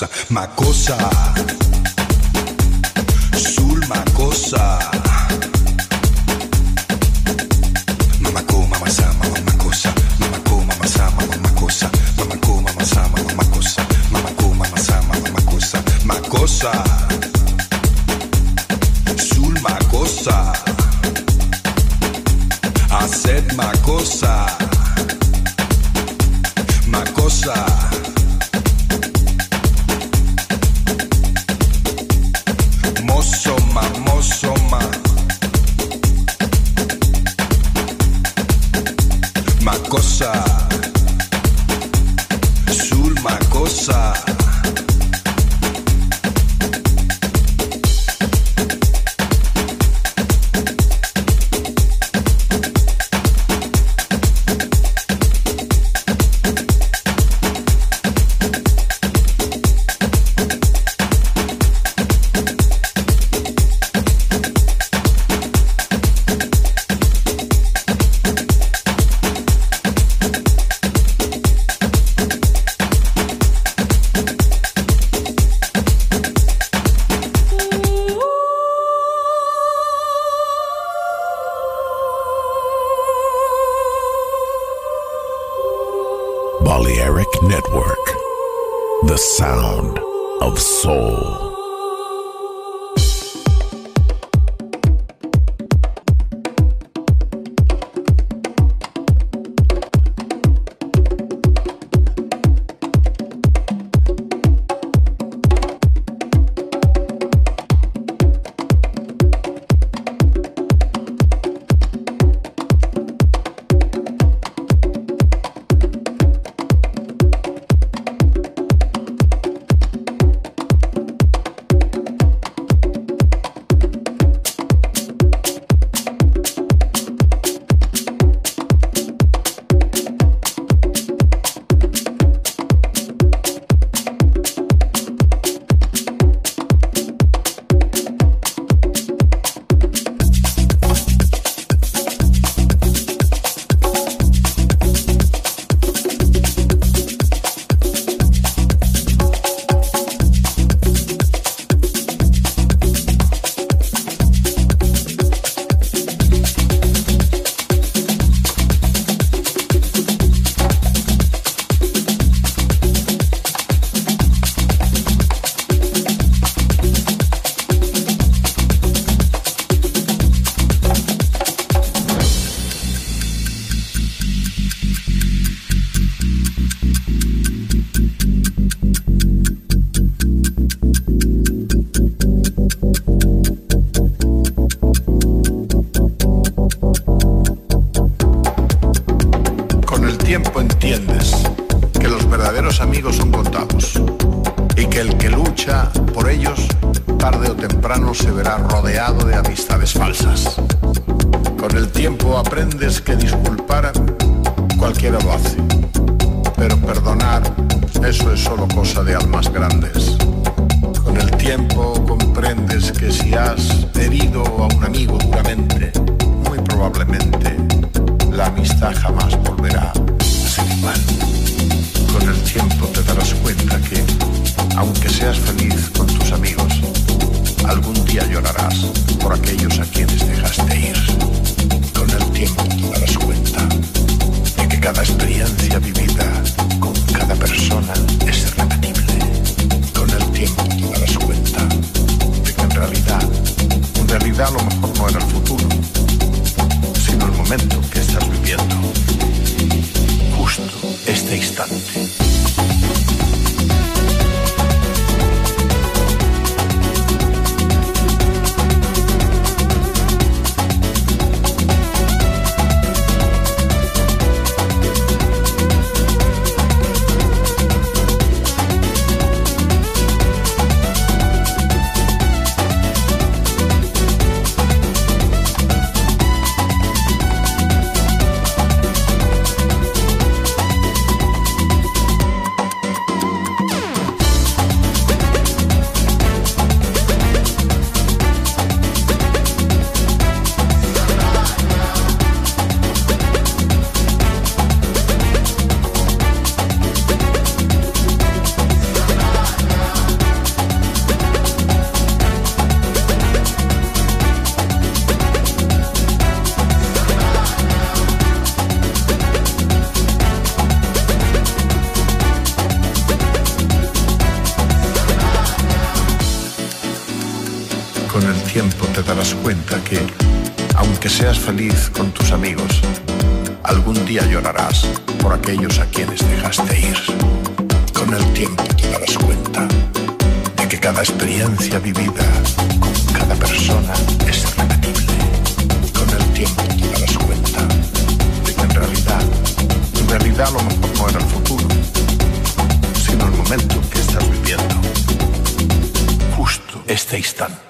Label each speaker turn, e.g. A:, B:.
A: Mama makosa
B: Balearic Network, the sound of soul.
C: Se verá rodeado de amistades falsas. Con el tiempo aprendes que disculpar cualquiera lo hace, pero perdonar eso es solo cosa de almas grandes. Con el tiempo comprendes que si has herido a un amigo duramente, muy probablemente la amistad jamás volverá a ser igual. Con el tiempo te darás cuenta que, aunque seas feliz con tus amigos, algún día llorarás por aquellos a quienes dejaste ir. Con el tiempo te darás cuenta de que cada experiencia vivida con cada persona es irrepetible. Con el tiempo te darás cuenta de que en realidad, en realidad a lo mejor no era el futuro, sino el momento que estás viviendo. Justo este instante. Darás cuenta que, aunque seas feliz con tus amigos, algún día llorarás por aquellos a quienes dejaste ir. Con el tiempo te darás cuenta de que cada experiencia vivida con cada persona es irrepetible. Con el tiempo te darás cuenta de que en realidad, en realidad lo mejor no era el futuro, sino el momento que estás viviendo. Justo este instante.